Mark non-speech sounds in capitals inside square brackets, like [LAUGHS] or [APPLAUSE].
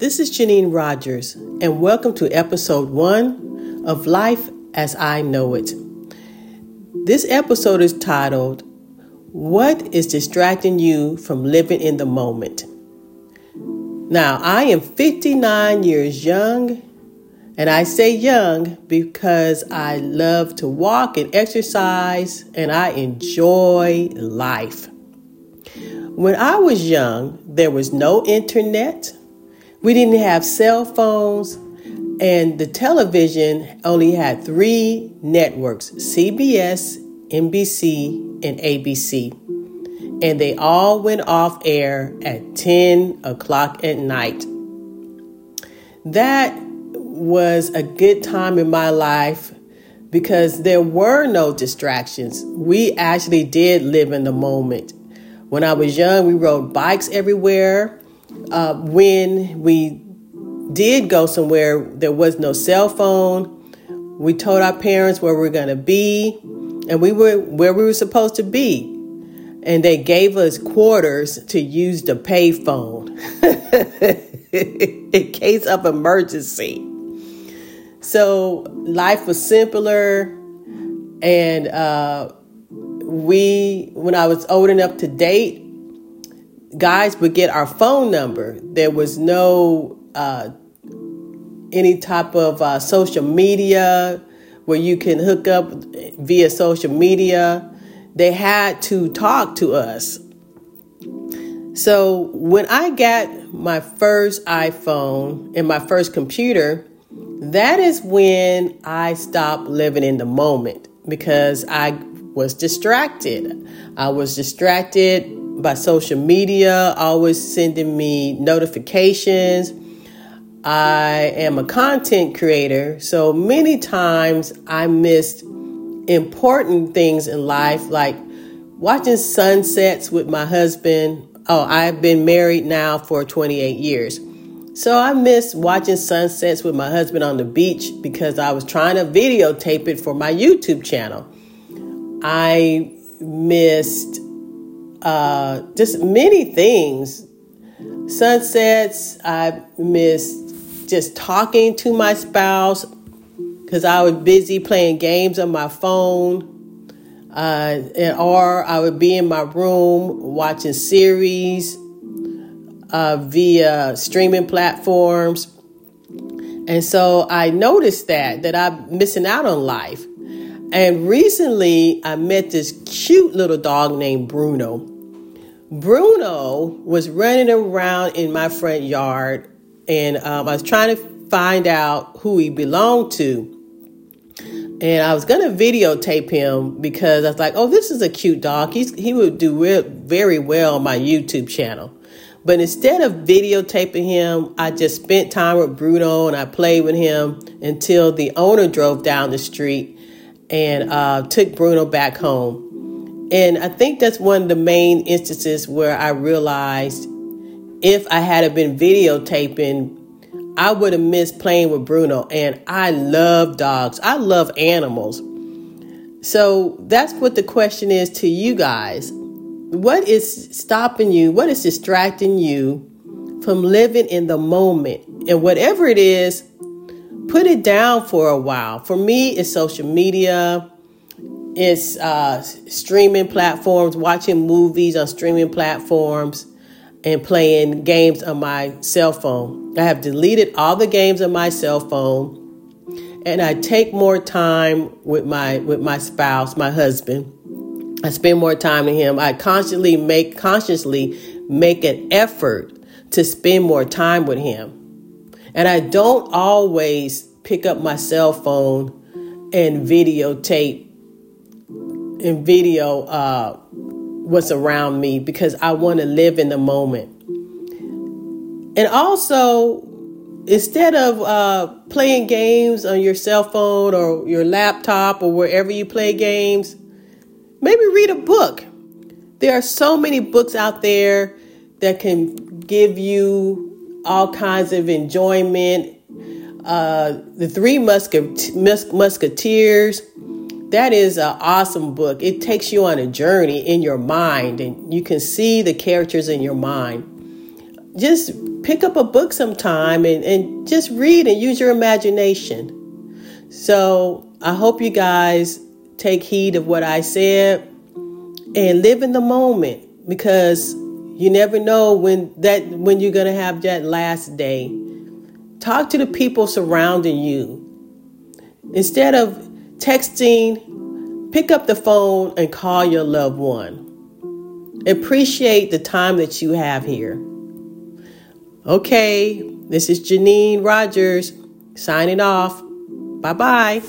This is Janine Rogers, and welcome to episode one of Life as I Know It. This episode is titled, What is Distracting You from Living in the Moment? Now, I am 59 years young, and I say young because I love to walk and exercise, and I enjoy life. When I was young, there was no internet we didn't have cell phones, and the television only had three networks CBS, NBC, and ABC. And they all went off air at 10 o'clock at night. That was a good time in my life because there were no distractions. We actually did live in the moment. When I was young, we rode bikes everywhere uh, when we did go somewhere, there was no cell phone. We told our parents where we were going to be, and we were where we were supposed to be. And they gave us quarters to use the payphone [LAUGHS] in case of emergency. So life was simpler, and uh, we, when I was old enough to date, guys would get our phone number. There was no uh, any type of uh, social media where you can hook up via social media. They had to talk to us. So when I got my first iPhone and my first computer, that is when I stopped living in the moment because I was distracted. I was distracted by social media, always sending me notifications. I am a content creator, so many times I missed important things in life, like watching sunsets with my husband. Oh, I've been married now for 28 years. So I missed watching sunsets with my husband on the beach because I was trying to videotape it for my YouTube channel. I missed uh, just many things. Sunsets, I miss just talking to my spouse because I was busy playing games on my phone. Uh, and, or I would be in my room watching series uh, via streaming platforms. And so I noticed that, that I'm missing out on life. And recently I met this cute little dog named Bruno. Bruno was running around in my front yard, and um, I was trying to find out who he belonged to. And I was to videotape him because I was like, oh, this is a cute dog. He's, he would do re- very well on my YouTube channel. But instead of videotaping him, I just spent time with Bruno and I played with him until the owner drove down the street and uh, took Bruno back home. And I think that's one of the main instances where I realized if I had been videotaping, I would have missed playing with Bruno. And I love dogs, I love animals. So that's what the question is to you guys. What is stopping you? What is distracting you from living in the moment? And whatever it is, put it down for a while. For me, it's social media it's uh, streaming platforms, watching movies on streaming platforms, and playing games on my cell phone. I have deleted all the games on my cell phone, and I take more time with my with my spouse, my husband. I spend more time with him. I constantly make consciously make an effort to spend more time with him. And I don't always pick up my cell phone and videotape and video uh, what's around me because I want to live in the moment. And also, instead of uh, playing games on your cell phone or your laptop or wherever you play games, maybe read a book. There are so many books out there that can give you all kinds of enjoyment. Uh, the Three Musketeers that is an awesome book. It takes you on a journey in your mind, and you can see the characters in your mind. Just pick up a book sometime and, and just read and use your imagination. So I hope you guys take heed of what I said and live in the moment because you never know when that when you're gonna have that last day. Talk to the people surrounding you. Instead of texting, pick up the phone and call your loved one. Appreciate the time that you have here. Okay, this is Janine Rogers signing off. Bye bye.